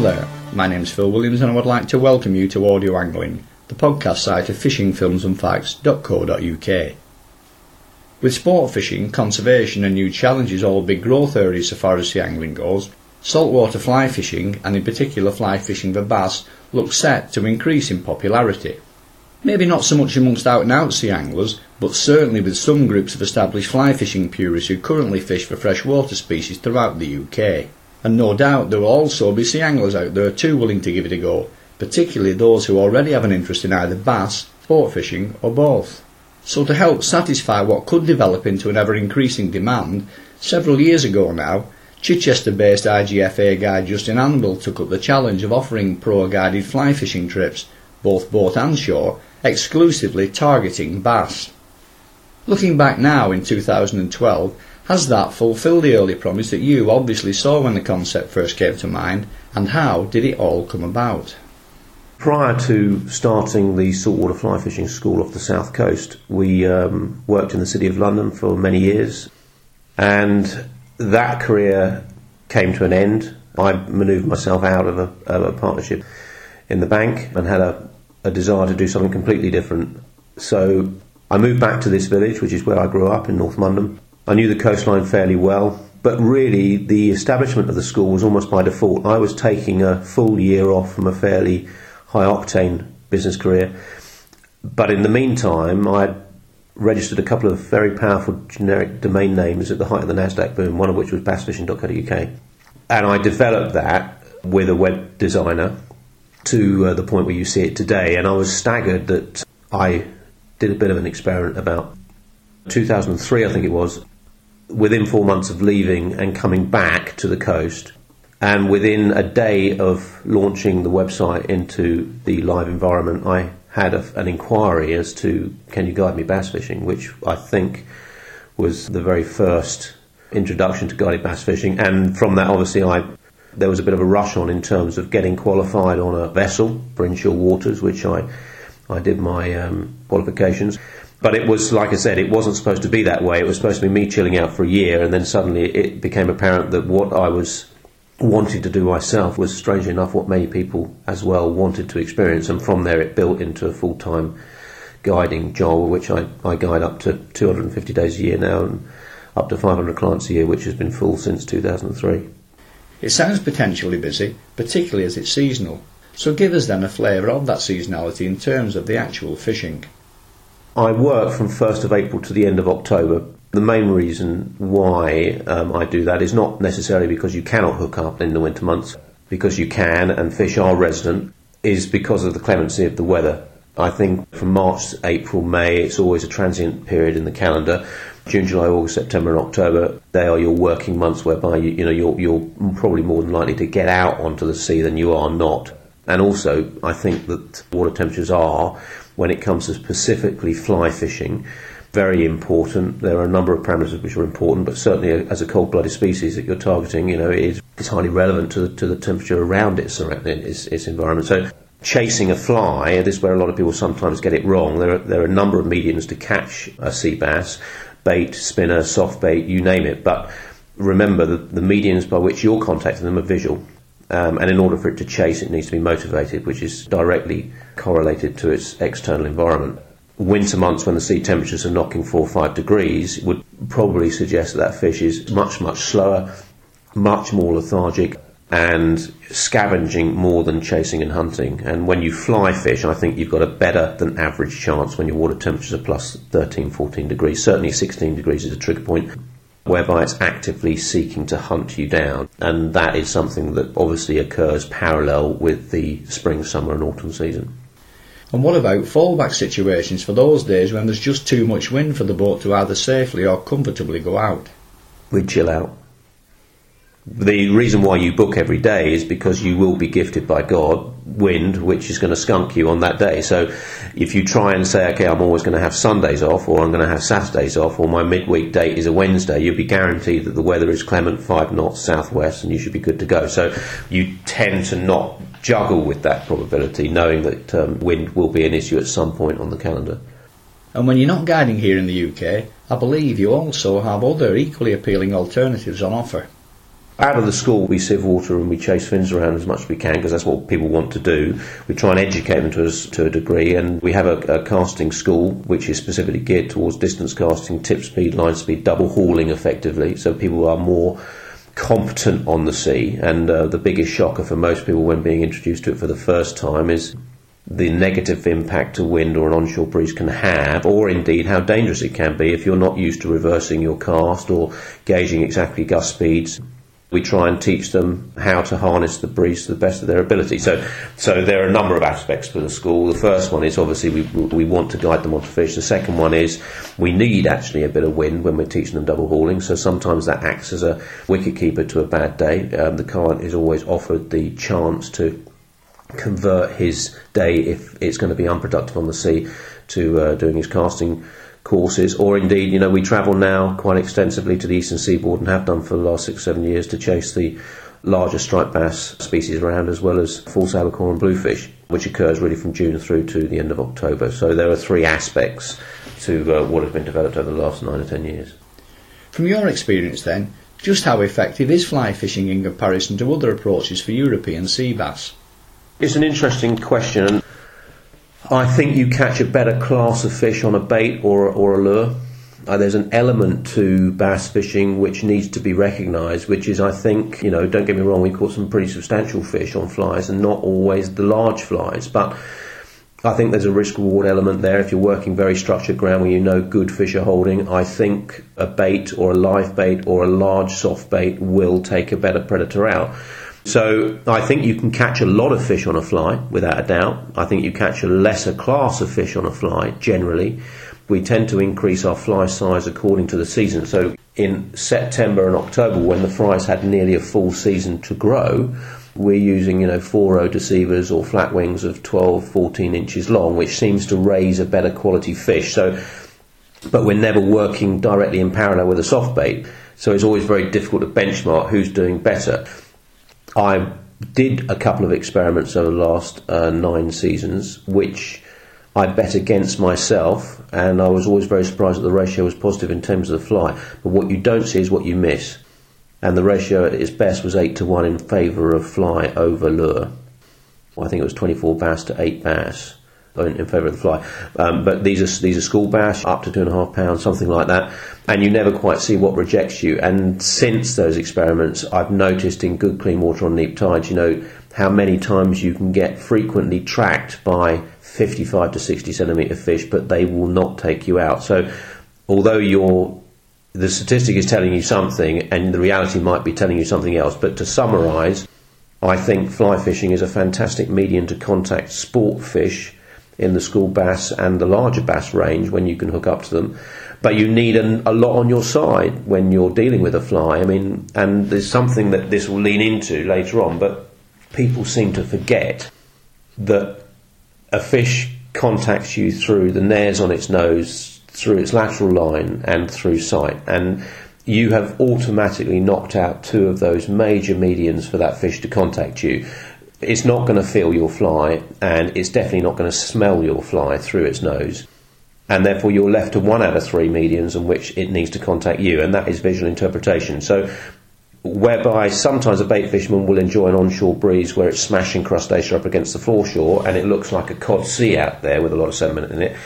Hello there, my name's Phil Williams and I would like to welcome you to Audio Angling, the podcast site of fishingfilmsandfacts.co.uk. With sport fishing, conservation and new challenges all big growth areas so far as sea angling goes, saltwater fly fishing and in particular fly fishing for bass looks set to increase in popularity. Maybe not so much amongst out and out sea anglers, but certainly with some groups of established fly fishing purists who currently fish for freshwater species throughout the UK. And no doubt there will also be sea anglers out there too willing to give it a go, particularly those who already have an interest in either bass, sport fishing, or both. So to help satisfy what could develop into an ever increasing demand, several years ago now, Chichester based IGFA guide Justin Anvil took up the challenge of offering pro guided fly fishing trips, both boat and shore, exclusively targeting bass. Looking back now in 2012, has that fulfilled the early promise that you obviously saw when the concept first came to mind, and how did it all come about? Prior to starting the saltwater fly fishing school off the south coast, we um, worked in the City of London for many years, and that career came to an end. I manoeuvred myself out of a, of a partnership in the bank and had a, a desire to do something completely different. So I moved back to this village, which is where I grew up in North London, I knew the coastline fairly well, but really the establishment of the school was almost by default. I was taking a full year off from a fairly high octane business career, but in the meantime, I registered a couple of very powerful generic domain names at the height of the Nasdaq boom, one of which was bassfishing.co.uk, and I developed that with a web designer to uh, the point where you see it today, and I was staggered that I did a bit of an experiment about 2003, I think it was, within four months of leaving and coming back to the coast, and within a day of launching the website into the live environment, I had a, an inquiry as to can you guide me bass fishing, which I think was the very first introduction to guided bass fishing. And from that, obviously, I there was a bit of a rush on in terms of getting qualified on a vessel for inshore waters, which I I did my um, qualifications. But it was, like I said, it wasn't supposed to be that way. It was supposed to be me chilling out for a year, and then suddenly it became apparent that what I was wanting to do myself was, strangely enough, what many people as well wanted to experience. And from there, it built into a full time guiding job, which I, I guide up to 250 days a year now and up to 500 clients a year, which has been full since 2003. It sounds potentially busy, particularly as it's seasonal. So give us then a flavour of that seasonality in terms of the actual fishing. I work from 1st of April to the end of October. The main reason why um, I do that is not necessarily because you cannot hook up in the winter months, because you can and fish are resident, is because of the clemency of the weather. I think from March, April, May, it's always a transient period in the calendar. June, July, August, September, and October, they are your working months whereby you, you know you're, you're probably more than likely to get out onto the sea than you are not. And also, I think that water temperatures are when it comes to specifically fly fishing. Very important. There are a number of parameters which are important, but certainly as a cold-blooded species that you're targeting, you know, it is, it's highly relevant to the, to the temperature around its, its, its environment. So chasing a fly, this is where a lot of people sometimes get it wrong. There are, there are a number of mediums to catch a sea bass, bait, spinner, soft bait, you name it. But remember that the mediums by which you're contacting them are visual. Um, and in order for it to chase, it needs to be motivated, which is directly correlated to its external environment. Winter months, when the sea temperatures are knocking four or five degrees, would probably suggest that that fish is much, much slower, much more lethargic, and scavenging more than chasing and hunting. And when you fly fish, I think you've got a better than average chance when your water temperatures are plus 13, 14 degrees. Certainly 16 degrees is a trigger point whereby it's actively seeking to hunt you down. And that is something that obviously occurs parallel with the spring, summer, and autumn season. And what about fallback situations for those days when there's just too much wind for the boat to either safely or comfortably go out? We chill out the reason why you book every day is because you will be gifted by God wind, which is going to skunk you on that day. So if you try and say, okay, I'm always going to have Sundays off, or I'm going to have Saturdays off, or my midweek date is a Wednesday, you'll be guaranteed that the weather is clement, five knots southwest, and you should be good to go. So you tend to not juggle with that probability, knowing that um, wind will be an issue at some point on the calendar. And when you're not guiding here in the UK, I believe you also have other equally appealing alternatives on offer. out of the school, we sieve water and we chase fins around as much as we can because that's what people want to do. We try and educate them to, us, to a degree, and we have a, a, casting school which is specifically geared towards distance casting, tip speed, line speed, double hauling effectively, so people are more competent on the sea. And uh, the biggest shocker for most people when being introduced to it for the first time is the negative impact a wind or an onshore breeze can have, or indeed how dangerous it can be if you're not used to reversing your cast or gauging exactly gust speeds we try and teach them how to harness the breeze to the best of their ability. So, so there are a number of aspects to the school. The first one is obviously we, we want to guide them onto fish. The second one is we need actually a bit of wind when we're teaching them double hauling. So sometimes that acts as a wicket keeper to a bad day. Um, the client is always offered the chance to convert his day if it's going to be unproductive on the sea to uh, doing his casting courses, or indeed, you know, we travel now quite extensively to the eastern seaboard and have done for the last six, seven years to chase the larger striped bass species around, as well as false albacore and bluefish, which occurs really from June through to the end of October. So there are three aspects to uh, what has been developed over the last nine or ten years. From your experience, then, just how effective is fly fishing in comparison to other approaches for European sea bass? It's an interesting question. I think you catch a better class of fish on a bait or, or a lure. Uh, there's an element to bass fishing which needs to be recognised, which is, I think, you know, don't get me wrong, we caught some pretty substantial fish on flies and not always the large flies, but I think there's a risk reward element there. If you're working very structured ground where you know good fish are holding, I think a bait or a live bait or a large soft bait will take a better predator out. So I think you can catch a lot of fish on a fly, without a doubt. I think you catch a lesser class of fish on a fly, generally. We tend to increase our fly size according to the season. So in September and October, when the fries had nearly a full season to grow, we're using, you know, 4 deceivers or flat wings of 12, 14 inches long, which seems to raise a better quality fish. So, but we're never working directly in parallel with a soft bait. So it's always very difficult to benchmark who's doing better. I did a couple of experiments over the last uh, nine seasons, which I bet against myself, and I was always very surprised that the ratio was positive in terms of the fly. But what you don't see is what you miss, and the ratio at its best was eight to one in favour of fly over lure. Well, I think it was 24 bass to 8 bass in, in favour of the fly. Um, but these are these are school bass up to two and a half pounds, something like that, and you never quite see what rejects you. And since those experiments, I've noticed in good clean water on neap tides, you know how many times you can get frequently tracked by 55 to 60 centimetre fish, but they will not take you out. So although you're the statistic is telling you something and the reality might be telling you something else, but to summarise, I think fly fishing is a fantastic medium to contact sport fish in the school bass and the larger bass range when you can hook up to them. But you need an, a lot on your side when you're dealing with a fly. I mean, and there's something that this will lean into later on, but people seem to forget that a fish contacts you through the nares on its nose, through its lateral line, and through sight. And you have automatically knocked out two of those major medians for that fish to contact you it's not going to feel your fly and it's definitely not going to smell your fly through its nose. And therefore, you're left to one out of three medians in which it needs to contact you, and that is visual interpretation. So, whereby sometimes a bait fisherman will enjoy an onshore breeze where it's smashing crustacea up against the foreshore and it looks like a cod sea out there with a lot of sediment in it.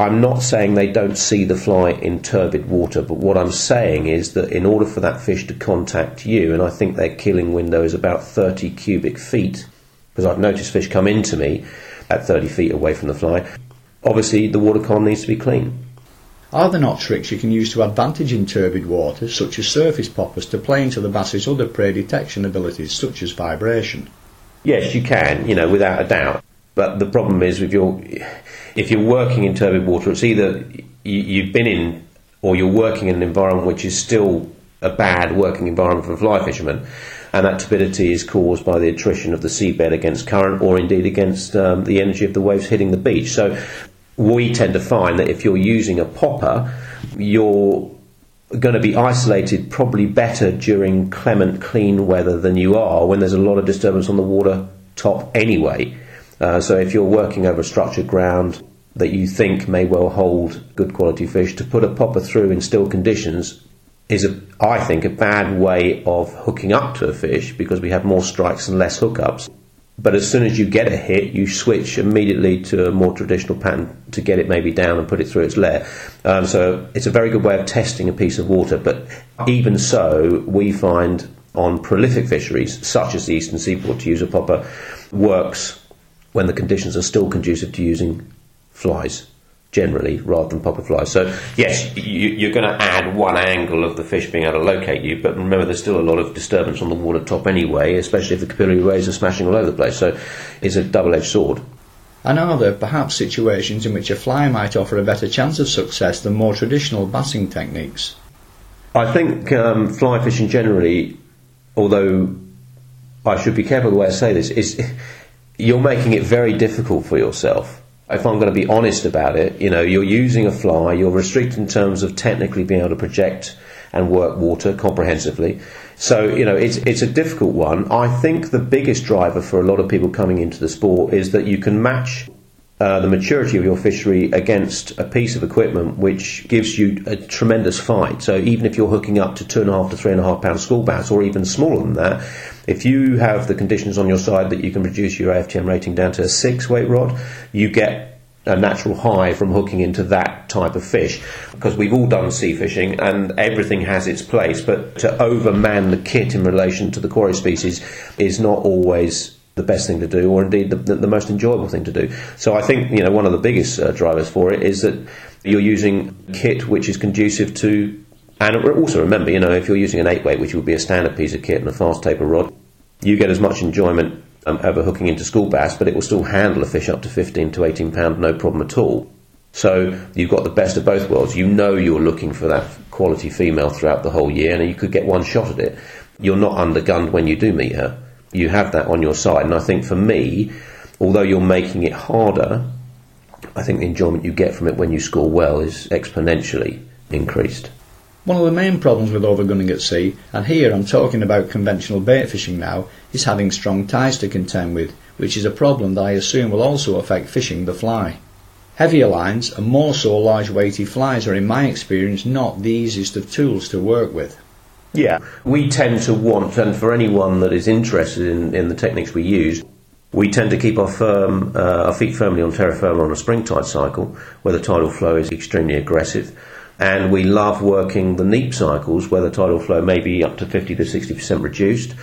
I'm not saying they don't see the fly in turbid water, but what I'm saying is that in order for that fish to contact you, and I think their killing window is about 30 cubic feet, because I've noticed fish come into me at 30 feet away from the fly, obviously the water column needs to be clean. Are there not tricks you can use to advantage in turbid water, such as surface poppers, to play into the bass's other prey detection abilities, such as vibration? Yes, you can, you know, without a doubt. But the problem is, with your, if you're working in turbid water, it's either you, have been in or you're working in an environment which is still a bad working environment for fly fishermen, and that turbidity is caused by the attrition of the seabed against current or indeed against um, the energy of the waves hitting the beach. So we tend to find that if you're using a popper, you're going to be isolated probably better during clement, clean weather than you are when there's a lot of disturbance on the water top anyway. Uh, so if you're working over structured ground that you think may well hold good quality fish, to put a popper through in still conditions is, a, I think, a bad way of hooking up to a fish because we have more strikes and less hookups. But as soon as you get a hit, you switch immediately to a more traditional pattern to get it maybe down and put it through its lair. Um, so it's a very good way of testing a piece of water. But even so, we find on prolific fisheries, such as the eastern seaboard, to use a popper, works when the conditions are still conducive to using flies generally rather than popper flies. So yes, you, are going to add one angle of the fish being able to locate you, but remember there's still a lot of disturbance on the water top anyway, especially if the capillary rays are smashing all over the place. So it's a double-edged sword. And are there perhaps situations in which a fly might offer a better chance of success than more traditional bassing techniques? I think um, fly fishing generally, although I should be careful the way I say this, is you're making it very difficult for yourself if I'm going to be honest about it, you know, you're using a fly, you're restricted in terms of technically being able to project and work water comprehensively. So, you know, it's, it's a difficult one. I think the biggest driver for a lot of people coming into the sport is that you can match uh, the maturity of your fishery against a piece of equipment which gives you a tremendous fight. So even if you're hooking up to two and a half to three and a half pound school bass, or even smaller than that, if you have the conditions on your side that you can reduce your AFTM rating down to a six weight rod, you get a natural high from hooking into that type of fish because we've all done sea fishing and everything has its place but to overman the kit in relation to the quarry species is not always the best thing to do, or indeed the, the, the, most enjoyable thing to do. So I think you know one of the biggest uh, drivers for it is that you're using kit which is conducive to, and also remember, you know, if you're using an eight weight, which would be a standard piece of kit and a fast taper rod, you get as much enjoyment um, over hooking into school bass, but it will still handle a fish up to 15 to 18 pound, no problem at all. So you've got the best of both worlds. You know you're looking for that quality female throughout the whole year, and you could get one shot at it. You're not undergunned when you do meet her you have that on your side. And I think for me, although you're making it harder, I think the enjoyment you get from it when you score well is exponentially increased. One of the main problems with overgunning at sea, and here I'm talking about conventional bait fishing now, is having strong tides to contend with, which is a problem that I assume will also affect fishing the fly. Heavier lines and more so large weighty flies are in my experience not the easiest of tools to work with. Yeah, we tend to want, and for anyone that is interested in, in the techniques we use, we tend to keep our, firm, uh, our feet firmly on terra firma on a spring tide cycle, where the tidal flow is extremely aggressive. And we love working the neap cycles, where the tidal flow may be up to 50 to 60% reduced.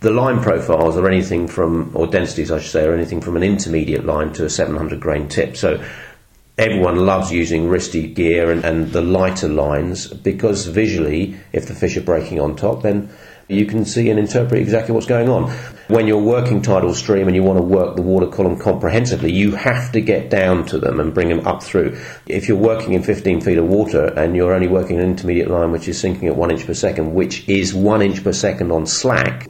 The line profiles are anything from, or densities I should say, are anything from an intermediate line to a 700 grain tip. So everyone loves using wristy gear and, and, the lighter lines because visually, if the fish are breaking on top, then you can see and interpret exactly what's going on. When you're working tidal stream and you want to work the water column comprehensively, you have to get down to them and bring them up through. If you're working in 15 feet of water and you're only working an intermediate line which is sinking at one inch per second, which is one inch per second on slack,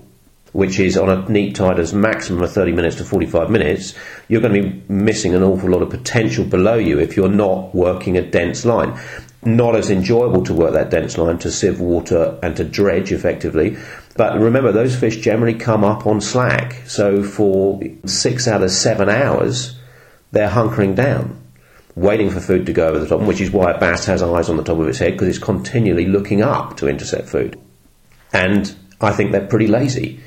which is on a neap tide as maximum of 30 minutes to 45 minutes, you're going to be missing an awful lot of potential below you if you're not working a dense line. Not as enjoyable to work that dense line to sieve water and to dredge effectively. But remember, those fish generally come up on slack. So for six out of seven hours, they're hunkering down, waiting for food to go over the top, which is why a bass has eyes on the top of its head because it's continually looking up to intercept food. And I think they're pretty lazy.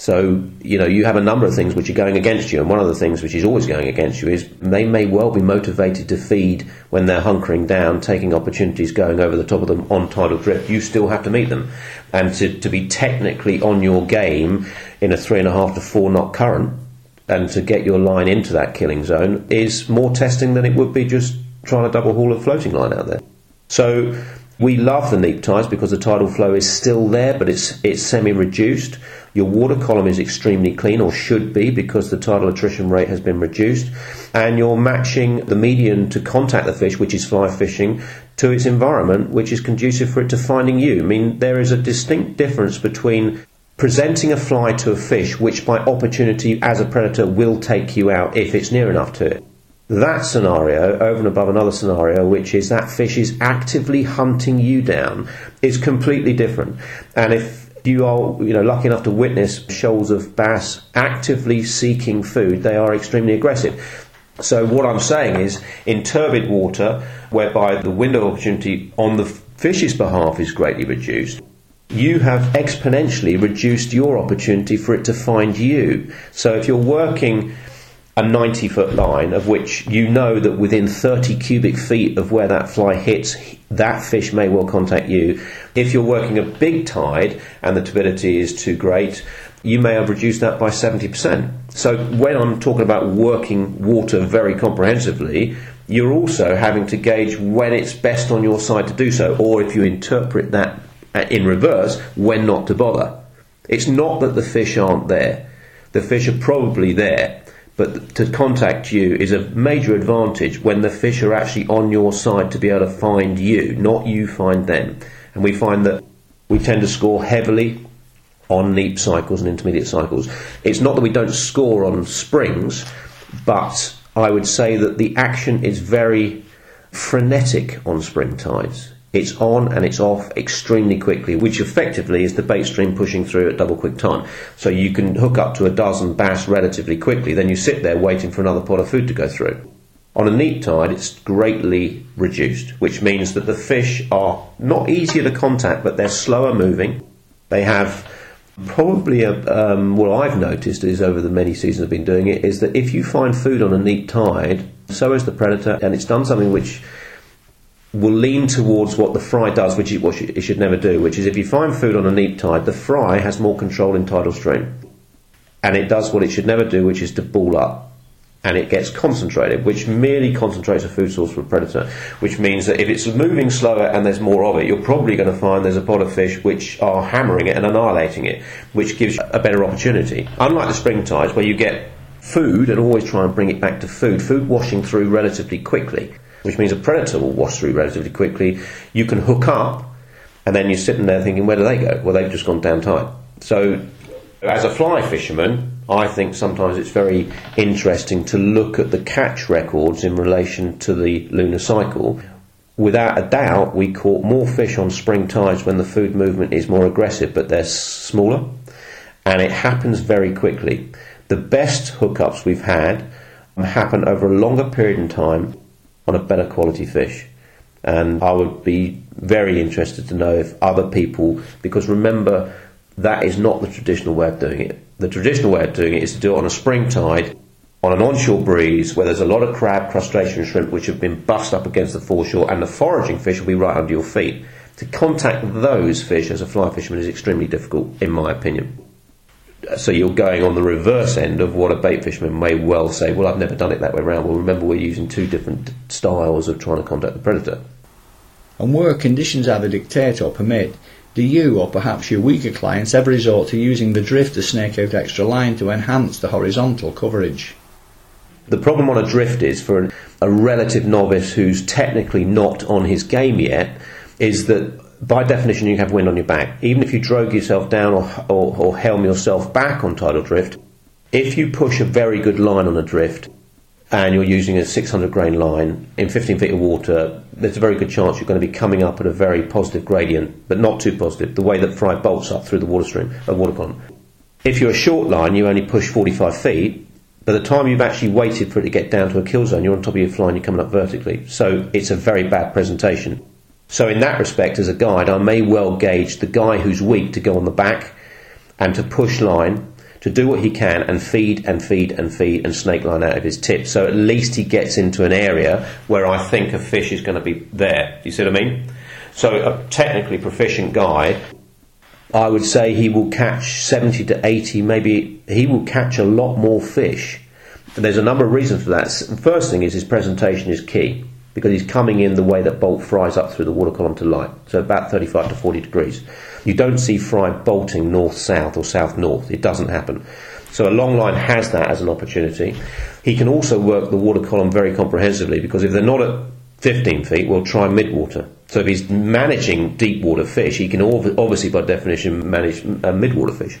So, you know, you have a number of things which are going against you, and one of the things which is always going against you is they may well be motivated to feed when they're hunkering down, taking opportunities going over the top of them on tidal drift. You still have to meet them. And to, to be technically on your game in a three and a half to four knot current and to get your line into that killing zone is more testing than it would be just trying to double haul a floating line out there. So, we love the neap tides because the tidal flow is still there, but it's it's semi-reduced. Your water column is extremely clean, or should be, because the tidal attrition rate has been reduced, and you're matching the median to contact the fish, which is fly fishing, to its environment, which is conducive for it to finding you. I mean, there is a distinct difference between presenting a fly to a fish, which by opportunity as a predator will take you out if it's near enough to it that scenario over and above another scenario, which is that fish is actively hunting you down, is completely different. And if you are, you know, lucky enough to witness shoals of bass actively seeking food, they are extremely aggressive. So what I'm saying is, in turbid water, whereby the window opportunity on the fish's behalf is greatly reduced, you have exponentially reduced your opportunity for it to find you. So if you're working a 90 foot line of which you know that within 30 cubic feet of where that fly hits, that fish may well contact you. If you're working a big tide and the turbidity is too great, you may have reduced that by 70%. So when I'm talking about working water very comprehensively, you're also having to gauge when it's best on your side to do so, or if you interpret that uh, in reverse, when not to bother. It's not that the fish aren't there. The fish are probably there, but to contact you is a major advantage when the fish are actually on your side to be able to find you, not you find them. And we find that we tend to score heavily on neap cycles and intermediate cycles. It's not that we don't score on springs, but I would say that the action is very frenetic on spring tides. It's on and it's off extremely quickly, which effectively is the bait stream pushing through at double quick time. So you can hook up to a dozen bass relatively quickly, then you sit there waiting for another pot of food to go through. On a neap tide, it's greatly reduced, which means that the fish are not easier to contact, but they're slower moving. They have probably a, um, what I've noticed is over the many seasons I've been doing it is that if you find food on a neap tide, so is the predator, and it's done something which will lean towards what the fry does, which is what it should never do, which is if you find food on a neap tide, the fry has more control in tidal stream. And it does what it should never do, which is to ball up. And it gets concentrated, which merely concentrates a food source for a predator, which means that if it's moving slower and there's more of it, you're probably going to find there's a pod of fish which are hammering it and annihilating it, which gives you a better opportunity. Unlike the spring tides, where you get food and always try and bring it back to food, food washing through relatively quickly which means a predator will wash through relatively quickly. You can hook up, and then you're sitting there thinking, where do they go? Well, they've just gone down tight. So, as a fly fisherman, I think sometimes it's very interesting to look at the catch records in relation to the lunar cycle. Without a doubt, we caught more fish on spring tides when the food movement is more aggressive, but they're smaller, and it happens very quickly. The best hookups we've had happen over a longer period in time on a better quality fish. And I would be very interested to know if other people, because remember, that is not the traditional way of doing it. The traditional way of doing it is to do it on a spring tide, on an onshore breeze, where there's a lot of crab, crustacean, shrimp, which have been bussed up against the foreshore, and the foraging fish will be right under your feet. To contact those fish as a fly fisherman is extremely difficult, in my opinion so you're going on the reverse end of what a bait fisherman may well say, well, I've never done it that way around. Well, remember, we're using two different styles of trying to contact the predator. And where conditions either dictate or permit, do you, or perhaps your weaker clients, ever resort to using the drift to snake out extra line to enhance the horizontal coverage? The problem on a drift is for a relative novice who's technically not on his game yet, is that by definition, you have wind on your back. Even if you drove yourself down or, or, or helm yourself back on tidal drift, if you push a very good line on a drift and you're using a 600 grain line in 15 feet of water, there's a very good chance you're going to be coming up at a very positive gradient, but not too positive, the way that fry bolts up through the water stream, a water column. If you're a short line, you only push 45 feet. By the time you've actually waited for it to get down to a kill zone, you're on top of your fly and you're coming up vertically. So it's a very bad presentation. So, in that respect, as a guide, I may well gauge the guy who's weak to go on the back and to push line, to do what he can and feed and feed and feed and snake line out of his tip. So, at least he gets into an area where I think a fish is going to be there. You see what I mean? So, a technically proficient guy, I would say he will catch 70 to 80, maybe he will catch a lot more fish. And there's a number of reasons for that. First thing is his presentation is key because he's coming in the way that bolt fries up through the water column to light, so about 35 to 40 degrees. You don't see fry bolting north south or south north, it doesn't happen. So a long line has that as an opportunity. He can also work the water column very comprehensively because if they're not at 15 feet, we'll try midwater. So if he's managing deep water fish, he can obviously, by definition, manage uh, midwater fish.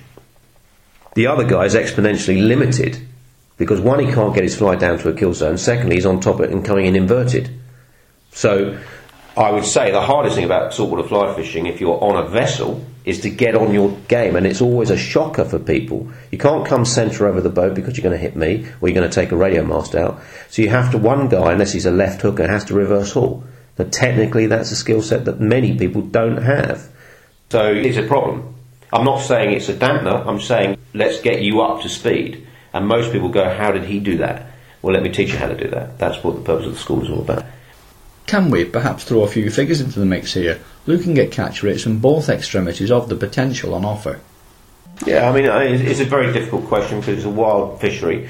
The other guy is exponentially limited because one, he can't get his fly down to a kill zone. Secondly, he's on top of it and coming in inverted. So I would say the hardest thing about saltwater fly fishing, if you're on a vessel, is to get on your game, and it's always a shocker for people. You can't come centre over the boat because you're going to hit me, or you're going to take a radio mast out. So you have to one guy, unless he's a left hooker, has to reverse haul. But technically, that's a skill set that many people don't have. So it's a problem. I'm not saying it's a dampener, I'm saying let's get you up to speed. And most people go, How did he do that? Well, let me teach you how to do that. That's what the purpose of the school is all about. Can we perhaps throw a few figures into the mix here, looking at catch rates from both extremities of the potential on offer? Yeah, I mean, it's a very difficult question because it's a wild fishery.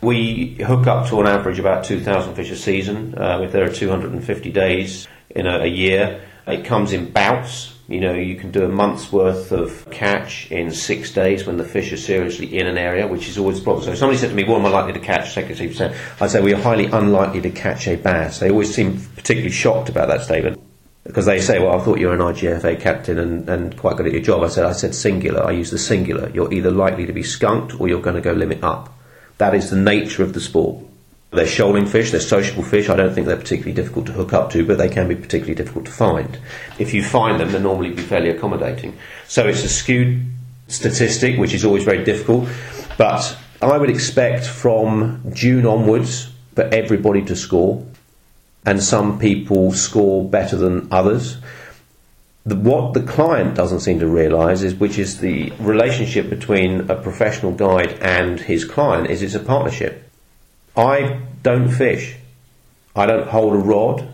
We hook up to an average about 2,000 fish a season. Uh, if there are 250 days in a, a year, it comes in bouts. You know, you can do a month's worth of catch in six days when the fish are seriously in an area, which is always a problem. So if somebody said to me, what am I likely to catch? Second percent. I'd say we are highly unlikely to catch a bass. They always seem particularly shocked about that statement because they say, well, I thought you were an IGFA captain and, and quite good at your job. I said, I said singular. I use the singular. You're either likely to be skunked or you're going to go limit up. That is the nature of the sport. They're shoaling fish, they're sociable fish. I don't think they're particularly difficult to hook up to, but they can be particularly difficult to find. If you find them, they'll normally be fairly accommodating. So it's a skewed statistic, which is always very difficult. But I would expect from June onwards for everybody to score, and some people score better than others. The, what the client doesn't seem to realise is, which is the relationship between a professional guide and his client, is it's a partnership I don't fish. I don't hold a rod.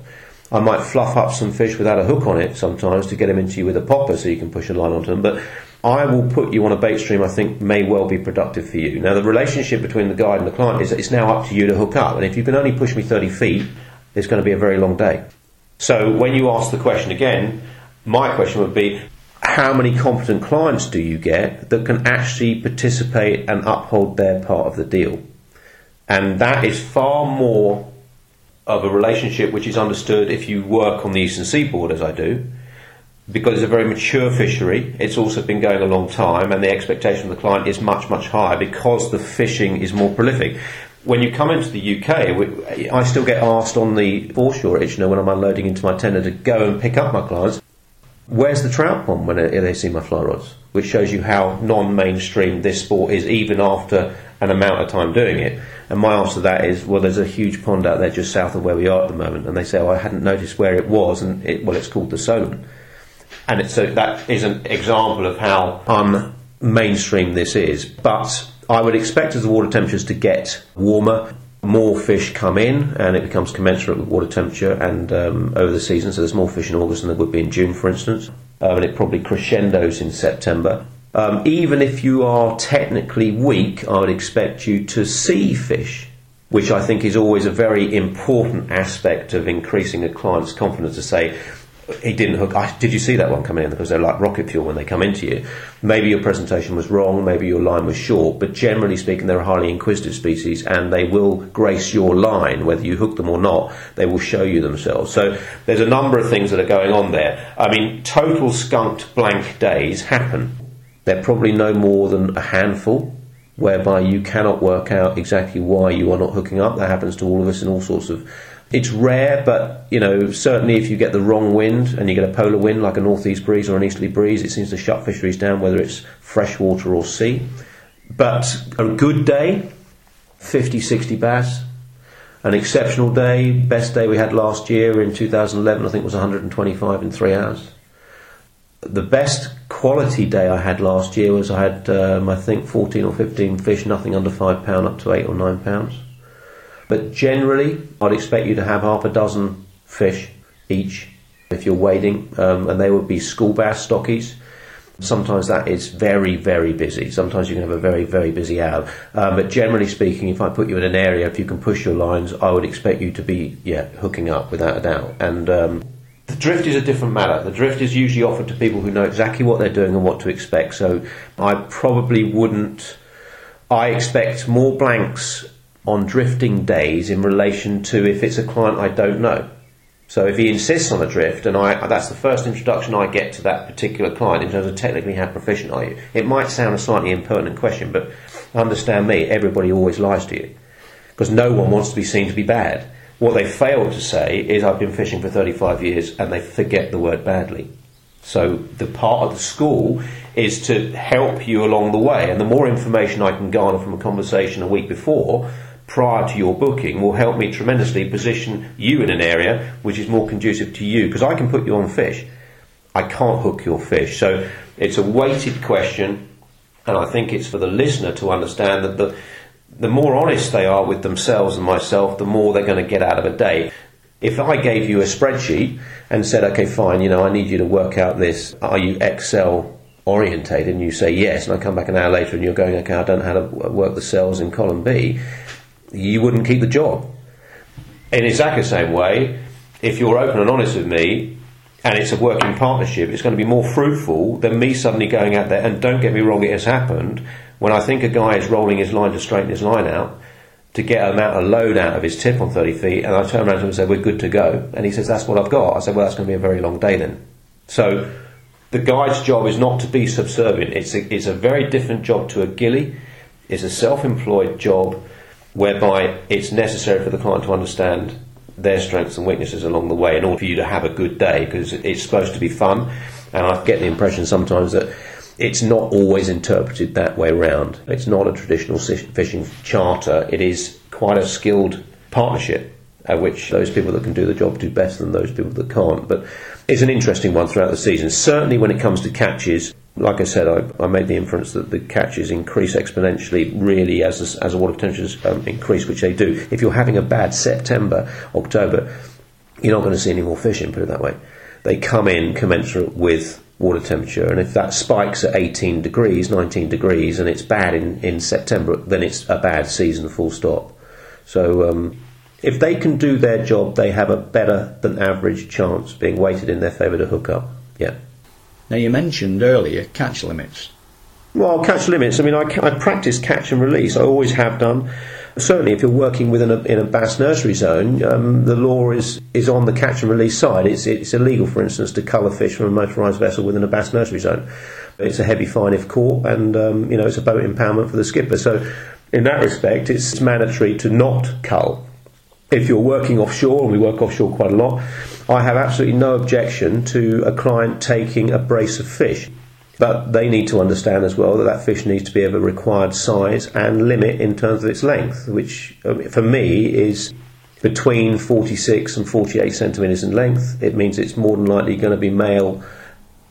I might fluff up some fish without a hook on it sometimes to get them into you with a popper so you can push a line onto them. But I will put you on a bait stream I think may well be productive for you. Now, the relationship between the guide and the client is that it's now up to you to hook up. And if you can only push me 30 feet, it's going to be a very long day. So when you ask the question again, my question would be how many competent clients do you get that can actually participate and uphold their part of the deal? And that is far more of a relationship which is understood if you work on the eastern seaboard, as I do, because it's a very mature fishery. It's also been going a long time, and the expectation of the client is much, much higher because the fishing is more prolific. When you come into the UK, I still get asked on the foreshore you know, when I'm unloading into my tender to go and pick up my clients. Where's the trout pond when they see my fly rods? Which shows you how non-mainstream this sport is, even after an amount of time doing it. And my answer to that is, well, there's a huge pond out there just south of where we are at the moment. And they say, oh, I hadn't noticed where it was, and it, well, it's called the Solent. And so that is an example of how un mainstream this is. But I would expect as the water temperatures to get warmer, more fish come in, and it becomes commensurate with water temperature and um, over the season. So there's more fish in August than there would be in June, for instance. Um, and it probably crescendos in September. Um, even if you are technically weak, I would expect you to see fish, which I think is always a very important aspect of increasing a client's confidence to say, he didn't hook. I, did you see that one coming in? Because they're like rocket fuel when they come into you. Maybe your presentation was wrong, maybe your line was short, but generally speaking, they're a highly inquisitive species and they will grace your line, whether you hook them or not. They will show you themselves. So there's a number of things that are going on there. I mean, total skunked blank days happen. They're probably no more than a handful, whereby you cannot work out exactly why you are not hooking up. That happens to all of us in all sorts of. It's rare, but you know certainly if you get the wrong wind and you get a polar wind like a northeast breeze or an easterly breeze, it seems to shut fisheries down, whether it's freshwater or sea. But a good day, 50, 60 bass. An exceptional day, best day we had last year in 2011, I think was 125 in three hours the best quality day I had last year was I had, um, I think, 14 or 15 fish, nothing under £5 up to 8 or 9 pounds. But generally, I'd expect you to have half a dozen fish each if you're wading, um, and they would be school bass stockies. Sometimes that is very, very busy. Sometimes you can have a very, very busy hour. Um, but generally speaking, if I put you in an area, if you can push your lines, I would expect you to be, yeah, hooking up without a doubt. And um, the drift is a different matter. The drift is usually offered to people who know exactly what they're doing and what to expect. So I probably wouldn't. I expect more blanks on drifting days in relation to if it's a client I don't know. So if he insists on a drift, and I, that's the first introduction I get to that particular client in terms of technically how proficient are you. It might sound a slightly impertinent question, but understand me, everybody always lies to you because no one wants to be seen to be bad. What they fail to say is, I've been fishing for 35 years, and they forget the word badly. So the part of the school is to help you along the way, and the more information I can garner from a conversation a week before, prior to your booking will help me tremendously position you in an area which is more conducive to you because I can put you on fish. I can't hook your fish. So it's a weighted question, and I think it's for the listener to understand that the the more honest they are with themselves and myself, the more they're going to get out of a day. If I gave you a spreadsheet and said, okay, fine, you know, I need you to work out this, are you Excel orientated? And you say yes, and I come back an hour later and you're going, okay, I don't know how to work the cells in column B, you wouldn't keep the job. In exactly the same way, if you're open and honest with me, and it's a working partnership, it's going to be more fruitful than me suddenly going out there. And don't get me wrong, it has happened when I think a guy is rolling his line to straighten his line out to get an amount of load out of his tip on 30 feet, and I turn around to him and say, We're good to go. And he says, That's what I've got. I said, Well, that's going to be a very long day then. So the guide's job is not to be subservient, it's a, it's a very different job to a gilly, it's a self employed job whereby it's necessary for the client to understand their strengths and weaknesses along the way in order for you to have a good day because it's supposed to be fun. And I get the impression sometimes that it's not always interpreted that way round. It's not a traditional fishing charter, it is quite a skilled partnership at which those people that can do the job do better than those people that can't. But it's an interesting one throughout the season. Certainly when it comes to catches, like I said, I, I made the inference that the catches increase exponentially really as, as water temperatures um, increase, which they do. If you're having a bad September, October, you're not going to see any more fishing, put it that way. They come in commensurate with water temperature. And if that spikes at 18 degrees, 19 degrees, and it's bad in, in September, then it's a bad season, full stop. So um, if they can do their job, they have a better than average chance being weighted in their favour to hook up. Yeah. Now you mentioned earlier catch limits. Well, catch limits. I mean, I, I practice catch and release. I always have done certainly if you're working within a, in a bass nursery zone, um, the law is, is on the catch and release side. It's, it's illegal, for instance, to cull a fish from a motorised vessel within a bass nursery zone. It's a heavy fine if caught, and um, you know it's a boat impoundment for the skipper. So, in that respect, it's mandatory to not cull. If you're working offshore, and we work offshore quite a lot, I have absolutely no objection to a client taking a brace of fish. But they need to understand as well that that fish needs to be of a required size and limit in terms of its length, which for me is between 46 and 48 centimetres in length. It means it's more than likely going to be male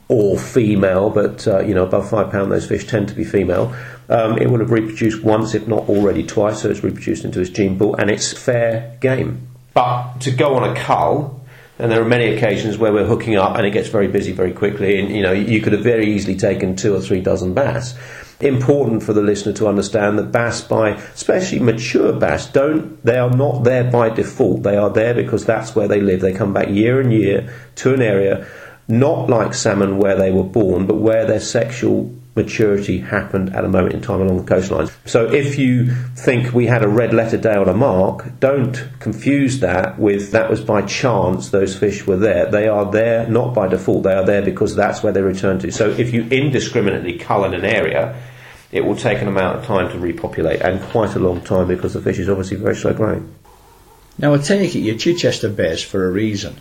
or female, but uh, you know above five pound those fish tend to be female. Um, it will have reproduced once, if not already twice, so it's reproduced into its gene pool, and it's fair game. But to go on a cull and there are many occasions where we're hooking up and it gets very busy very quickly. And, you know, you could have very easily taken two or three dozen bass. Important for the listener to understand that bass, by especially mature bass, don't they are not there by default. They are there because that's where they live. They come back year and year to an area, not like salmon where they were born, but where their sexual maturity happened at a moment in time along the coastline. So if you think we had a red letter day on a mark, don't confuse that with that was by chance those fish were there. They are there not by default, they are there because that's where they return to. So if you indiscriminately cull in an area, it will take an amount of time to repopulate and quite a long time because the fish is obviously very slow growing. Now I take it you're Chichester based for a reason.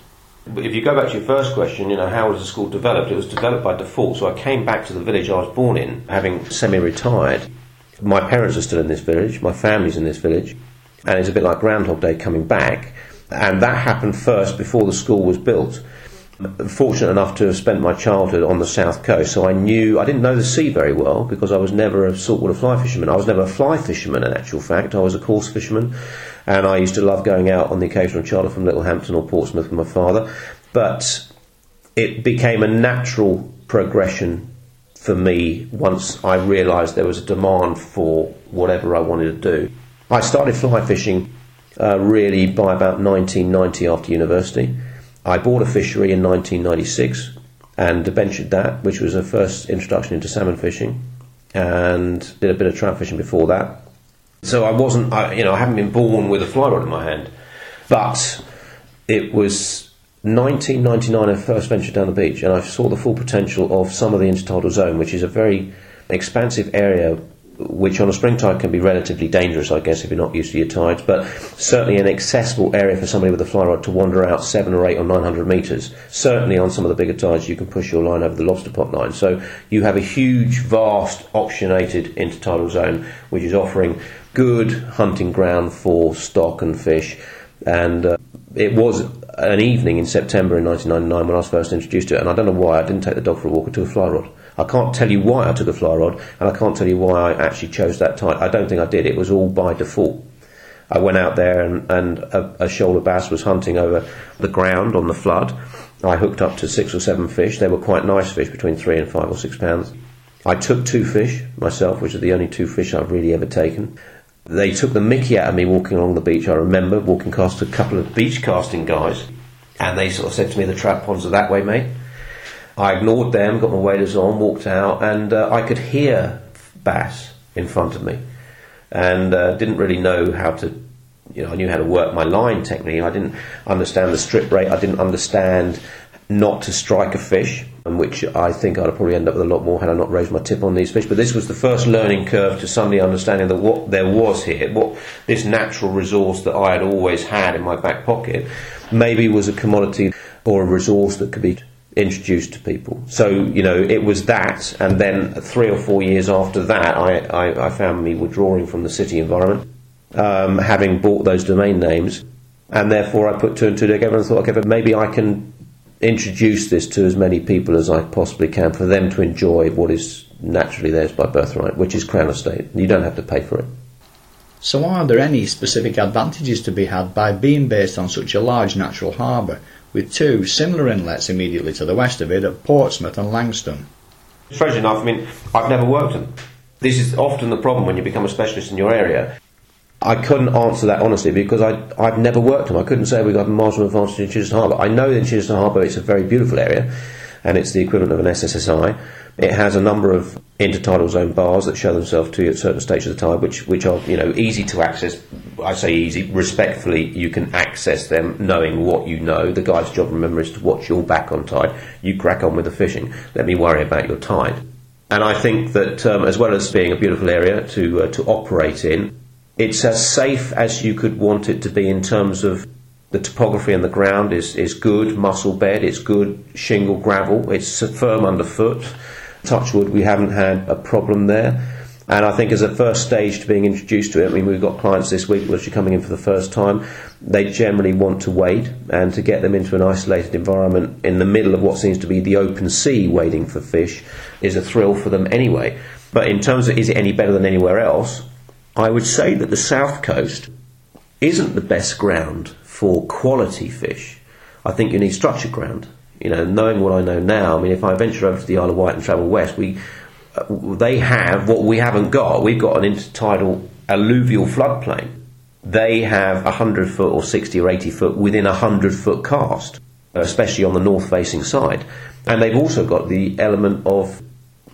If you go back to your first question, you know, how was the school developed? It was developed by default. So I came back to the village I was born in, having semi-retired. My parents are still in this village. My family's in this village, and it's a bit like Groundhog Day coming back. And that happened first before the school was built. Fortunate enough to have spent my childhood on the south coast, so I knew I didn't know the sea very well because I was never a saltwater fly fisherman. I was never a fly fisherman, in actual fact. I was a coarse fisherman and I used to love going out on the occasional charter from Littlehampton or Portsmouth with my father. But it became a natural progression for me once I realised there was a demand for whatever I wanted to do. I started fly fishing uh, really by about 1990 after university. I bought a fishery in 1996 and ventured that, which was a first introduction into salmon fishing, and did a bit of trout fishing before that. So I wasn't, I, you know, I haven't been born with a fly rod in my hand. But it was 1999 I first ventured down the beach and I saw the full potential of some of the intertidal zone, which is a very expansive area which on a spring tide can be relatively dangerous, I guess, if you're not used to your tides, but certainly an accessible area for somebody with a fly rod to wander out seven or eight or nine hundred metres. Certainly on some of the bigger tides, you can push your line over the lobster pot line. So you have a huge, vast, optionated intertidal zone, which is offering good hunting ground for stock and fish. And uh, it was an evening in September in 1999 when I was first introduced to it, and I don't know why I didn't take the dog for a walk or took a fly rod. I can't tell you why I took a fly rod, and I can't tell you why I actually chose that type. I don't think I did. It was all by default. I went out there and, and a, a shoal of bass was hunting over the ground on the flood. I hooked up to six or seven fish. They were quite nice fish, between three and five or six pounds. I took two fish myself, which are the only two fish I've really ever taken. They took the mickey out of me walking along the beach. I remember walking past a couple of beach casting guys, and they sort of said to me, "The trout ponds are that way, mate." I ignored them, got my waders on, walked out, and uh, I could hear bass in front of me, and uh, didn't really know how to. You know, I knew how to work my line technique. I didn't understand the strip rate. I didn't understand not to strike a fish, which I think I'd probably end up with a lot more had I not raised my tip on these fish. But this was the first learning curve to suddenly understanding that what there was here, what this natural resource that I had always had in my back pocket, maybe was a commodity or a resource that could be introduced to people. So, you know, it was that, and then three or four years after that, I, I, I found me withdrawing from the city environment, um, having bought those domain names, and therefore I put two and two together and thought, okay, but maybe I can introduce this to as many people as I possibly can for them to enjoy what is naturally theirs by birthright, which is Crown Estate. You don't have to pay for it. So, are there any specific advantages to be had by being based on such a large natural harbour? with two similar inlets immediately to the west of it at Portsmouth and Langstone. Strangely enough, I mean, I've never worked them. This is often the problem when you become a specialist in your area. I couldn't answer that honestly because I, I've never worked them. I couldn't say we've got a marginal advantage in Chichester Harbour. I know that in Chichester Harbour it's a very beautiful area and it's the equivalent of an SSSI. It has a number of intertidal zone bars that show themselves to you at certain stages of the tide, which which are you know easy to access. I say easy, respectfully, you can access them knowing what you know. The guide's job, remember, is to watch your back on tide. You crack on with the fishing. Let me worry about your tide. And I think that um, as well as being a beautiful area to uh, to operate in, it's as safe as you could want it to be in terms of the topography on the ground is, is good, mussel bed, it's good shingle gravel, it's firm underfoot touchwood, we haven't had a problem there. And I think as a first stage to being introduced to it, I mean, we've got clients this week which are coming in for the first time. They generally want to wade, and to get them into an isolated environment in the middle of what seems to be the open sea wading for fish is a thrill for them anyway. But in terms of is it any better than anywhere else, I would say that the south coast isn't the best ground for quality fish. I think you need structured ground. You know, knowing what I know now, I mean, if I venture over to the Isle of Wight and travel west, we uh, they have what we haven't got. We've got an intertidal alluvial floodplain. They have a hundred foot or sixty or eighty foot within a hundred foot cast, especially on the north facing side, and they've also got the element of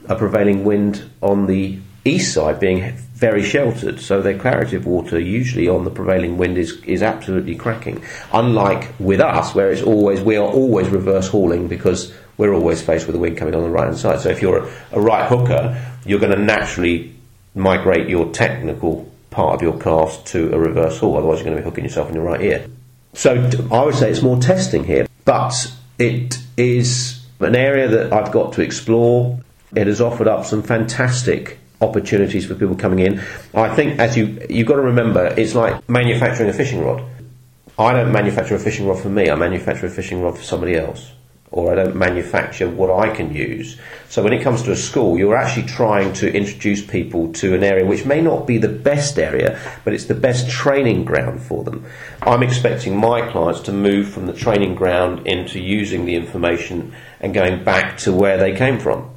a prevailing wind on the east side being very sheltered, so their clarity of water usually on the prevailing wind is, is absolutely cracking. Unlike with us, where it's always we are always reverse hauling because we're always faced with the wind coming on the right hand side. So if you're a, a right hooker, you're going to naturally migrate your technical part of your cast to a reverse haul. Otherwise, you're going to be hooking yourself in your right ear. So I would say it's more testing here, but it is an area that I've got to explore. It has offered up some fantastic opportunities for people coming in. I think as you you've got to remember, it's like manufacturing a fishing rod. I don't manufacture a fishing rod for me. I manufacture a fishing rod for somebody else, or I don't manufacture what I can use. So when it comes to a school, you're actually trying to introduce people to an area which may not be the best area, but it's the best training ground for them. I'm expecting my clients to move from the training ground into using the information and going back to where they came from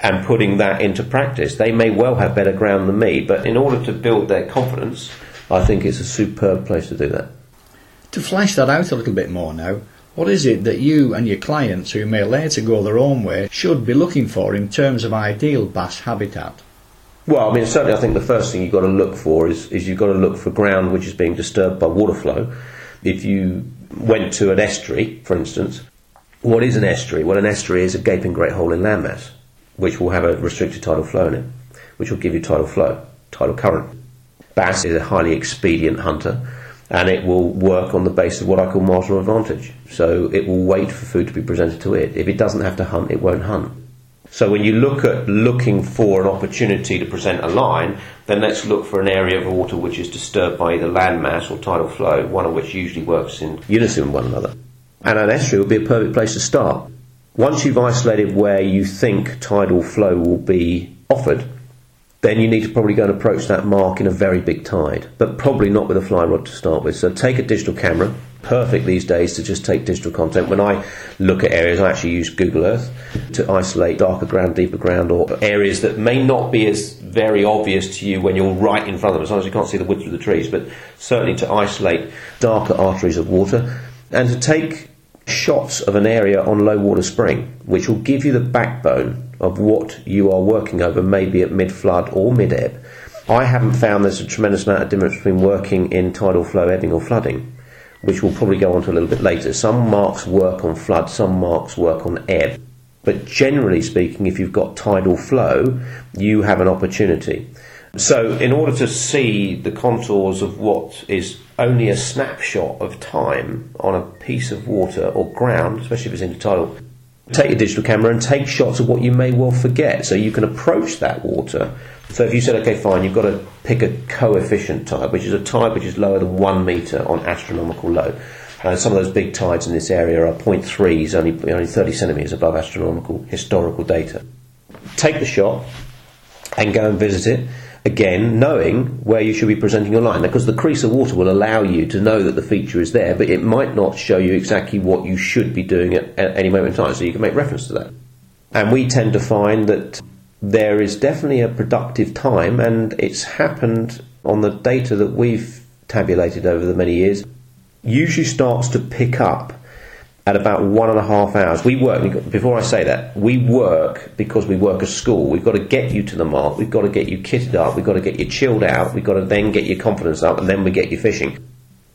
and putting that into practice. They may well have better ground than me, but in order to build their confidence, I think it's a superb place to do that. To flesh that out a little bit more now, what is it that you and your clients who may later go their own way should be looking for in terms of ideal bass habitat? Well, I mean, certainly I think the first thing you've got to look for is, is you've got to look for ground which is being disturbed by water flow. If you went to an estuary, for instance, what is an estuary? Well, an estuary is a gaping great hole in landmass which will have a restricted tidal flow in it. which will give you tidal flow, tidal current. Bass is a highly expedient hunter and it will work on the basis of what I call marginal advantage. So it will wait for food to be presented to it. If it doesn't have to hunt, it won't hunt. So when you look at looking for an opportunity to present a line, then let's look for an area of water which is disturbed by either landmass or tidal flow, one of which usually works in unison with one another. And an estuary would be a perfect place to start. Once you've isolated where you think tidal flow will be offered, then you need to probably go and approach that mark in a very big tide, but probably not with a fly rod to start with. So take a digital camera. Perfect these days to just take digital content. When I look at areas, I actually use Google Earth to isolate darker ground, deeper ground, or areas that may not be as very obvious to you when you're right in front of them. Sometimes you can't see the wood through the trees, but certainly to isolate darker arteries of water and to take shots of an area on low water spring, which will give you the backbone of what you are working over, maybe at mid flood or mid ebb. I haven't found there's a tremendous amount of difference between working in tidal flow, ebbing, or flooding, which we'll probably go on to a little bit later. Some marks work on flood, some marks work on ebb. But generally speaking, if you've got tidal flow, you have an opportunity. So, in order to see the contours of what is only a snapshot of time on a piece of water or ground, especially if it's intertidal, take your digital camera and take shots of what you may well forget so you can approach that water. So if you said, okay, fine, you've got to pick a coefficient tide, which is a tide which is lower than one metre on astronomical low. Uh, some of those big tides in this area are 0.3s, only, only 30 centimetres above astronomical historical data. Take the shot and go and visit it again, knowing where you should be presenting your line. Because the crease of water will allow you to know that the feature is there, but it might not show you exactly what you should be doing at, at any moment in time, so you can make reference to that. And we tend to find that there is definitely a productive time, and it's happened on the data that we've tabulated over the many years, usually starts to pick up at about one and a half hours. We work, before I say that, we work because we work a school. We've got to get you to the mark, we've got to get you kitted up, we've got to get you chilled out, we've got to then get your confidence up, and then we get you fishing.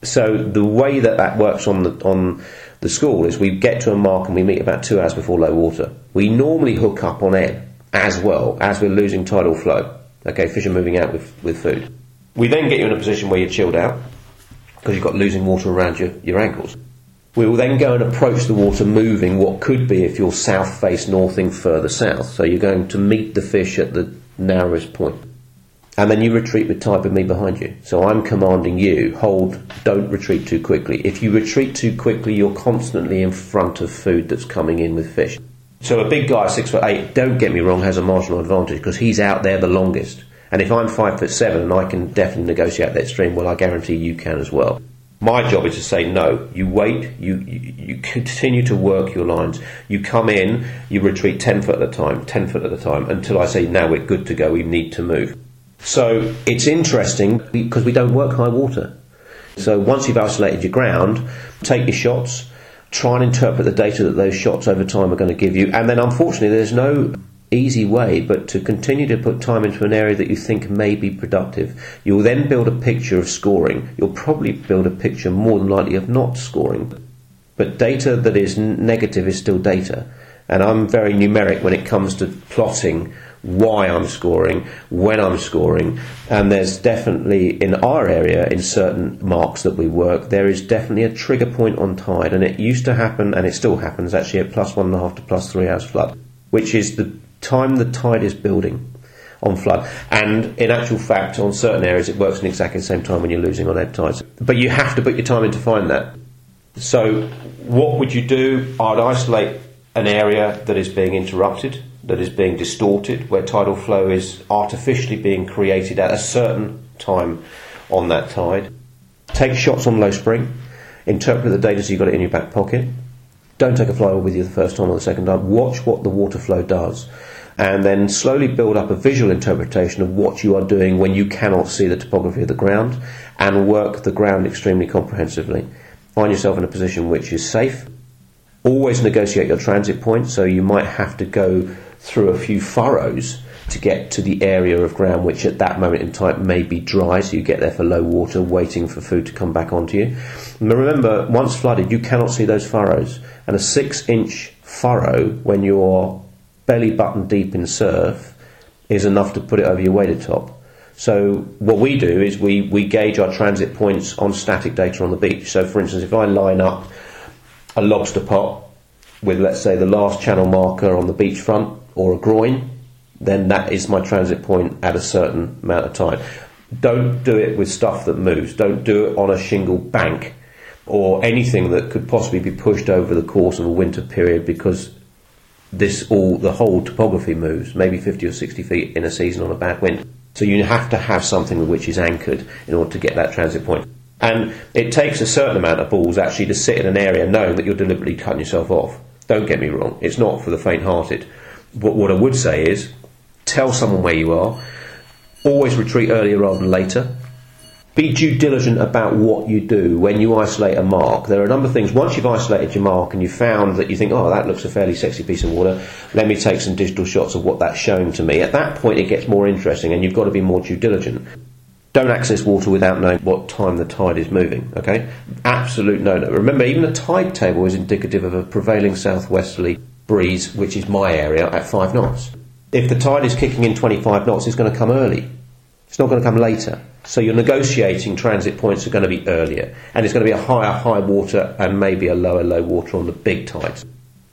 So the way that that works on the, on the school is we get to a mark and we meet about two hours before low water. We normally hook up on ebb as well as we're losing tidal flow. Okay, fish are moving out with, with food. We then get you in a position where you're chilled out because you've got losing water around your, your ankles. We will then go and approach the water moving what could be if you're south face northing further south. So you're going to meet the fish at the narrowest point. And then you retreat with tide with me behind you. So I'm commanding you, hold, don't retreat too quickly. If you retreat too quickly, you're constantly in front of food that's coming in with fish. So a big guy, six foot eight, don't get me wrong, has a marginal advantage because he's out there the longest. And if I'm five foot seven and I can definitely negotiate that stream, well, I guarantee you can as well. My job is to say no. You wait. You, you, continue to work your lines. You come in. You retreat ten foot at a time, ten foot at a time, until I say now we're good to go. We need to move. So it's interesting because we don't work high water. So once you've isolated your ground, take your shots. Try and interpret the data that those shots over time are going to give you. And then, unfortunately, there's no easy way, but to continue to put time into an area that you think may be productive. You'll then build a picture of scoring. You'll probably build a picture more than likely of not scoring. But data that is negative is still data. And I'm very numeric when it comes to plotting why I'm scoring, when I'm scoring, and there's definitely in our area, in certain marks that we work, there is definitely a trigger point on tide, and it used to happen, and it still happens actually at plus one and a half to plus three hours flood, which is the time the tide is building on flood. And in actual fact, on certain areas, it works in exactly the same time when you're losing on ebb tides. But you have to put your time in to find that. So, what would you do? I'd isolate an area that is being interrupted, that is being distorted, where tidal flow is artificially being created at a certain time on that tide. Take shots on low spring, interpret the data so you've got it in your back pocket. Don't take a fly with you the first time or the second time. Watch what the water flow does and then slowly build up a visual interpretation of what you are doing when you cannot see the topography of the ground and work the ground extremely comprehensively. Find yourself in a position which is safe. Always negotiate your transit point, so you might have to go through a few furrows to get to the area of ground which at that moment in time may be dry, so you get there for low water, waiting for food to come back onto you. And remember, once flooded, you cannot see those furrows, and a six inch furrow when you're belly button deep in surf is enough to put it over your waded top. So what we do is we, we gauge our transit points on static data on the beach. So for instance, if I line up a lobster pot with let's say the last channel marker on the beachfront or a groin, then that is my transit point at a certain amount of time. Don't do it with stuff that moves. Don't do it on a shingle bank or anything that could possibly be pushed over the course of a winter period because this all the whole topography moves, maybe 50 or 60 feet in a season on a bad wind. So you have to have something which is anchored in order to get that transit point. And it takes a certain amount of balls actually to sit in an area knowing that you're deliberately cutting yourself off. Don't get me wrong, it's not for the faint hearted. But what I would say is tell someone where you are, always retreat earlier rather than later. Be due diligent about what you do when you isolate a mark. There are a number of things. Once you've isolated your mark and you've found that you think, oh, that looks a fairly sexy piece of water, let me take some digital shots of what that's showing to me. At that point, it gets more interesting and you've got to be more due diligent. Don't access water without knowing what time the tide is moving, okay? Absolute no no. Remember, even the tide table is indicative of a prevailing southwesterly breeze, which is my area, at 5 knots. If the tide is kicking in 25 knots, it's going to come early. It's not going to come later. So your negotiating transit points are going to be earlier, and it's going to be a higher high water and maybe a lower low water on the big tides.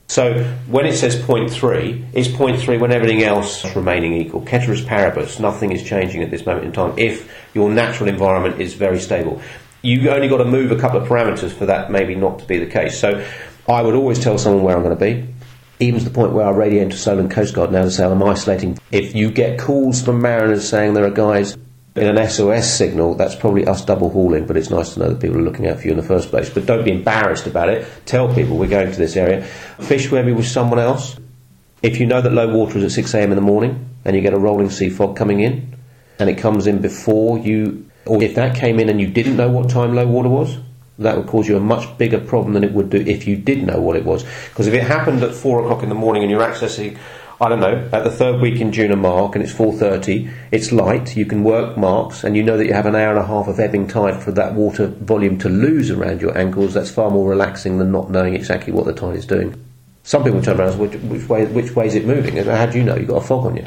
So when it says point 0.3, it's 0.3 when everything else is remaining equal. Ceteris paribus, nothing is changing at this moment in time if your natural environment is very stable. You've only got to move a couple of parameters for that maybe not to be the case. So I would always tell someone where I'm going to be. Even to the point where I radiate to Solent Coast Guard now to say I'm isolating. If you get calls from mariners saying there are guys in an SOS signal, that's probably us double hauling, but it's nice to know that people are looking out for you in the first place. But don't be embarrassed about it. Tell people we're going to this area. Fish maybe with someone else. If you know that low water is at 6am in the morning and you get a rolling sea fog coming in and it comes in before you, or if that came in and you didn't know what time low water was, that would cause you a much bigger problem than it would do if you did know what it was. Because if it happened at 4 o'clock in the morning and you're accessing I don't know, at the third week in June a mark and it's 4.30, it's light, you can work marks and you know that you have an hour and a half of ebbing tide for that water volume to lose around your ankles, that's far more relaxing than not knowing exactly what the tide is doing. Some people turn around and say, which, which, way, which way is it moving? And how do you know? You've got a fog on you.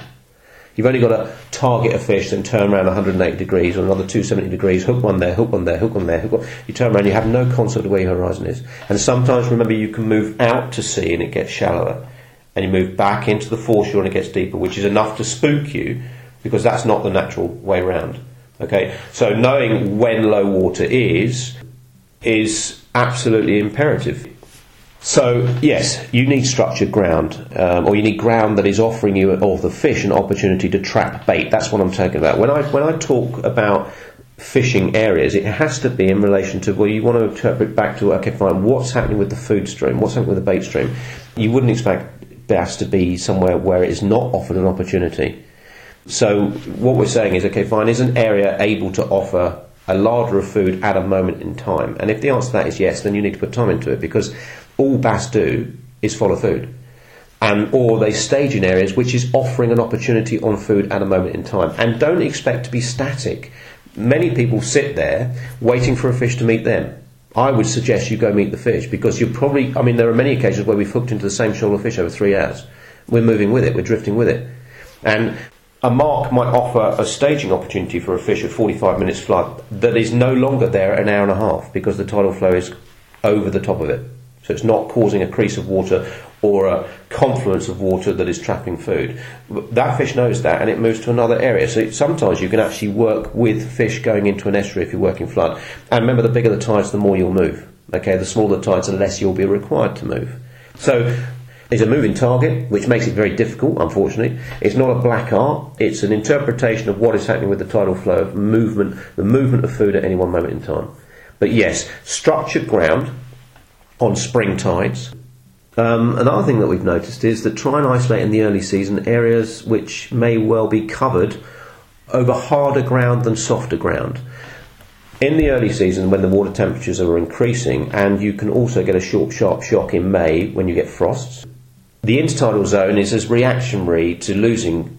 You've only got to target a fish, then turn around 180 degrees or another 270 degrees, hook one there, hook one there, hook one there, hook one. You turn around, you have no concept of where your horizon is. And sometimes, remember, you can move out to sea and it gets shallower and you move back into the foreshore and it gets deeper, which is enough to spook you because that's not the natural way round. Okay, so knowing when low water is is absolutely imperative. So yes, you need structured ground, um, or you need ground that is offering you or the fish an opportunity to trap bait. That's what I'm talking about. When I when I talk about fishing areas, it has to be in relation to well, you want to interpret back to okay, fine, what's happening with the food stream, what's happening with the bait stream. You wouldn't expect has to be somewhere where it is not offered an opportunity. So what we're saying is, okay, fine, is an area able to offer a larder of food at a moment in time? And if the answer to that is yes, then you need to put time into it because all bass do is follow food. And, or they stage in areas which is offering an opportunity on food at a moment in time. And don't expect to be static. Many people sit there waiting for a fish to meet them. I would suggest you go meet the fish because you're probably, I mean, there are many occasions where we've hooked into the same shoal of fish over three hours. We're moving with it, we're drifting with it. And a mark might offer a staging opportunity for a fish at 45 minutes flood that is no longer there an hour and a half because the tidal flow is over the top of it. So it's not causing a crease of water or a confluence of water that is trapping food. That fish knows that and it moves to another area. So sometimes you can actually work with fish going into an estuary if you're working flood. And remember, the bigger the tides, the more you'll move. Okay, the smaller the tides, the less you'll be required to move. So it's a moving target, which makes it very difficult, unfortunately. It's not a black art, it's an interpretation of what is happening with the tidal flow of movement, the movement of food at any one moment in time. But yes, structured ground on spring tides um, another thing that we've noticed is that try and isolate in the early season areas which may well be covered over harder ground than softer ground. In the early season, when the water temperatures are increasing, and you can also get a short, sharp shock in May when you get frosts, the intertidal zone is as reactionary to losing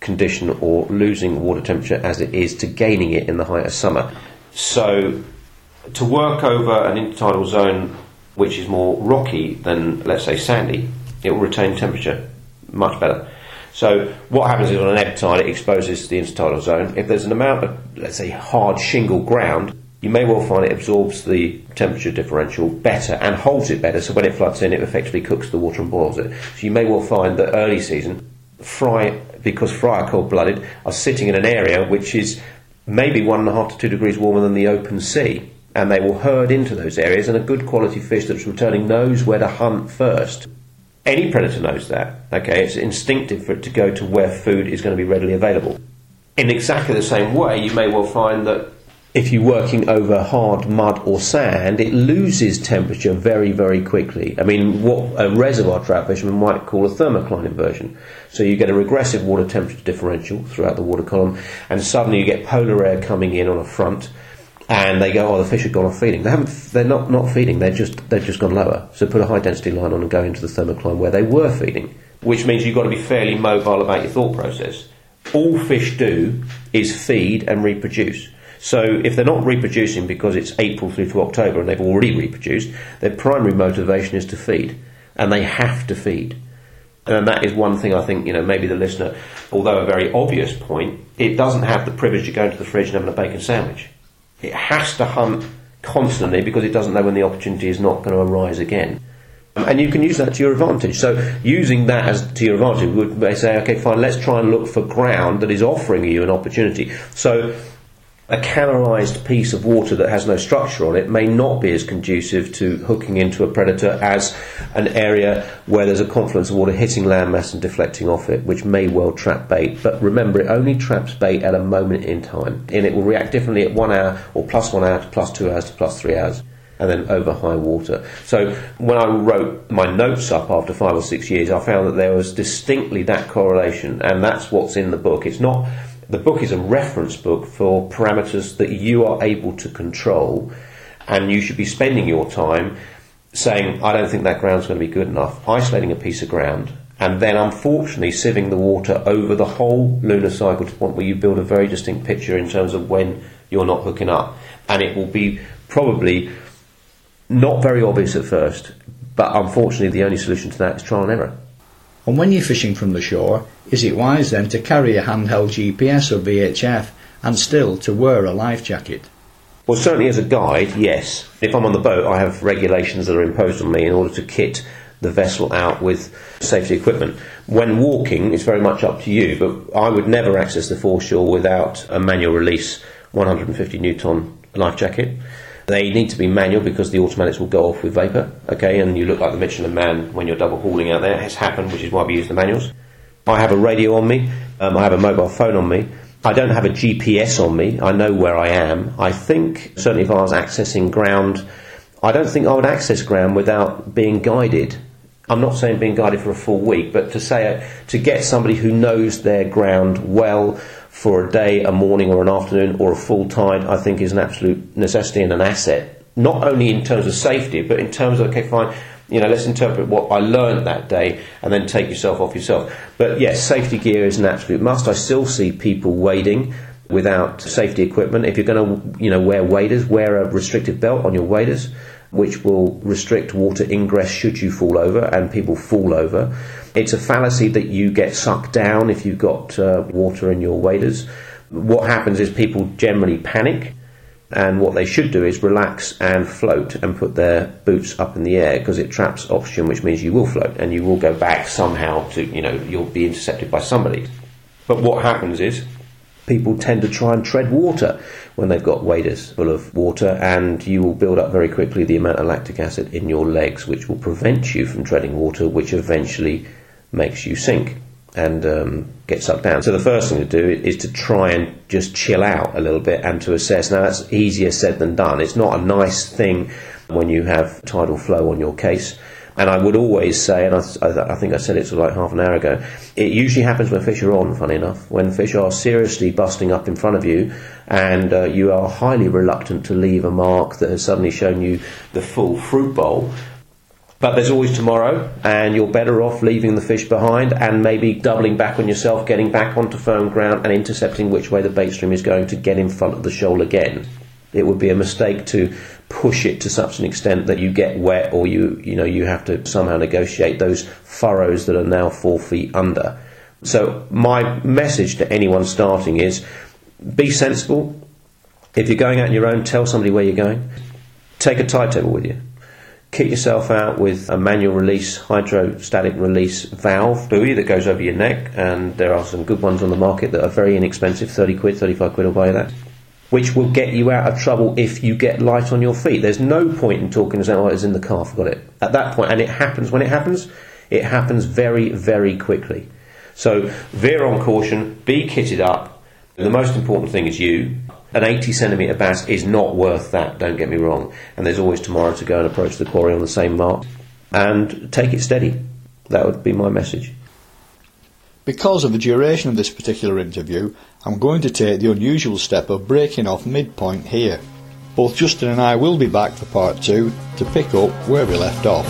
condition or losing water temperature as it is to gaining it in the height of summer. So, to work over an intertidal zone which is more rocky than, let's say, sandy, it will retain temperature much better. So what happens is on an ebb tide, it exposes the intertidal zone. If there's an amount of, let's say, hard shingle ground, you may well find it absorbs the temperature differential better and holds it better. So when it floods in, it effectively cooks the water and boils it. So you may well find that early season, fry, because fry are cold blooded, are sitting in an area which is maybe one and a half to two degrees warmer than the open sea. And they will herd into those areas, and a good quality fish that's returning knows where to hunt first. Any predator knows that. Okay, it's instinctive for it to go to where food is going to be readily available. In exactly the same way, you may well find that if you're working over hard mud or sand, it loses temperature very, very quickly. I mean, what a reservoir trout fisherman might call a thermocline inversion. So you get a regressive water temperature differential throughout the water column, and suddenly you get polar air coming in on a front, and they go, "Oh, the fish have gone off feeding." They haven't. They're not not feeding. They're just they've just gone lower. So put a high density line on and go into the thermocline where they were feeding, which means you've got to be fairly mobile about your thought process. All fish do is feed and reproduce. So if they're not reproducing because it's April through to October and they've already reproduced, their primary motivation is to feed, and they have to feed. And that is one thing I think, you know, maybe the listener, although a very obvious point, it doesn't have the privilege of going to the fridge and having a bacon sandwich. It has to hunt constantly because it doesn't know when the opportunity is not going to arise again. Um, and you can use that to your advantage. So, using that as to your advantage would say, okay, fine, let's try and look for ground that is offering you an opportunity. So, a canalised piece of water that has no structure on it may not be as conducive to hooking into a predator as an area where there's a confluence of water hitting landmass and deflecting off it, which may well trap bait. But remember, it only traps bait at a moment in time, and it will react differently at one hour or plus one hour to plus two hours to plus three hours. And then over high water. So when I wrote my notes up after five or six years, I found that there was distinctly that correlation, and that's what's in the book. It's not the book is a reference book for parameters that you are able to control, and you should be spending your time saying, I don't think that ground's going to be good enough, isolating a piece of ground, and then unfortunately sieving the water over the whole lunar cycle to the point where you build a very distinct picture in terms of when you're not hooking up. And it will be probably not very obvious at first, but unfortunately the only solution to that is trial and error. And when you're fishing from the shore, is it wise then to carry a handheld GPS or VHF and still to wear a life jacket? Well, certainly as a guide, yes. If I'm on the boat, I have regulations that are imposed on me in order to kit the vessel out with safety equipment. When walking, it's very much up to you, but I would never access the foreshore without a manual release 150 newton life jacket. They need to be manual because the automatics will go off with vapour, okay, and you look like the Michelin man when you're double hauling out there. It has happened, which is why we use the manuals. I have a radio on me, um, I have a mobile phone on me. I don't have a GPS on me. I know where I am. I think, certainly if I was accessing ground, I don't think I would access ground without being guided. I'm not saying being guided for a full week, but to say uh, to get somebody who knows their ground well, for a day, a morning, or an afternoon, or a full tide, I think is an absolute necessity and an asset. Not only in terms of safety, but in terms of, okay, fine, you know, let's interpret what I learned that day and then take yourself off yourself. But yes, safety gear is an absolute must. I still see people wading without safety equipment. If you're going to, you know, wear waders, wear a restrictive belt on your waders, which will restrict water ingress should you fall over, and people fall over. It's a fallacy that you get sucked down if you've got uh, water in your waders. What happens is people generally panic, and what they should do is relax and float and put their boots up in the air because it traps oxygen, which means you will float and you will go back somehow to, you know, you'll be intercepted by somebody. But what happens is people tend to try and tread water when they've got waders full of water, and you will build up very quickly the amount of lactic acid in your legs, which will prevent you from treading water, which eventually makes you sink and um, get sucked down. So the first thing to do is to try and just chill out a little bit and to assess. Now that's easier said than done. It's not a nice thing when you have tidal flow on your case. And I would always say, and I, I, think I said it like half an hour ago, it usually happens when fish are on, funny enough, when fish are seriously busting up in front of you and uh, you are highly reluctant to leave a mark that has suddenly shown you the full fruit bowl but there's always tomorrow, and you're better off leaving the fish behind and maybe doubling back on yourself, getting back onto firm ground, and intercepting which way the bait stream is going to get in front of the shoal again. It would be a mistake to push it to such an extent that you get wet, or you you know you have to somehow negotiate those furrows that are now four feet under. So, my message to anyone starting is be sensible. If you're going out on your own, tell somebody where you're going. Take a tide table with you. Kit yourself out with a manual release, hydrostatic release valve buoy that goes over your neck, and there are some good ones on the market that are very inexpensive 30 quid, 35 quid will buy that. Which will get you out of trouble if you get light on your feet. There's no point in talking as oh, it's in the car, forgot it. At that point, and it happens when it happens, it happens very, very quickly. So veer on caution, be kitted up. The most important thing is you. An 80 centimetre bass is not worth that, don't get me wrong. And there's always tomorrow to go and approach the quarry on the same mark. And take it steady. That would be my message. Because of the duration of this particular interview, I'm going to take the unusual step of breaking off midpoint here. Both Justin and I will be back for part two to pick up where we left off.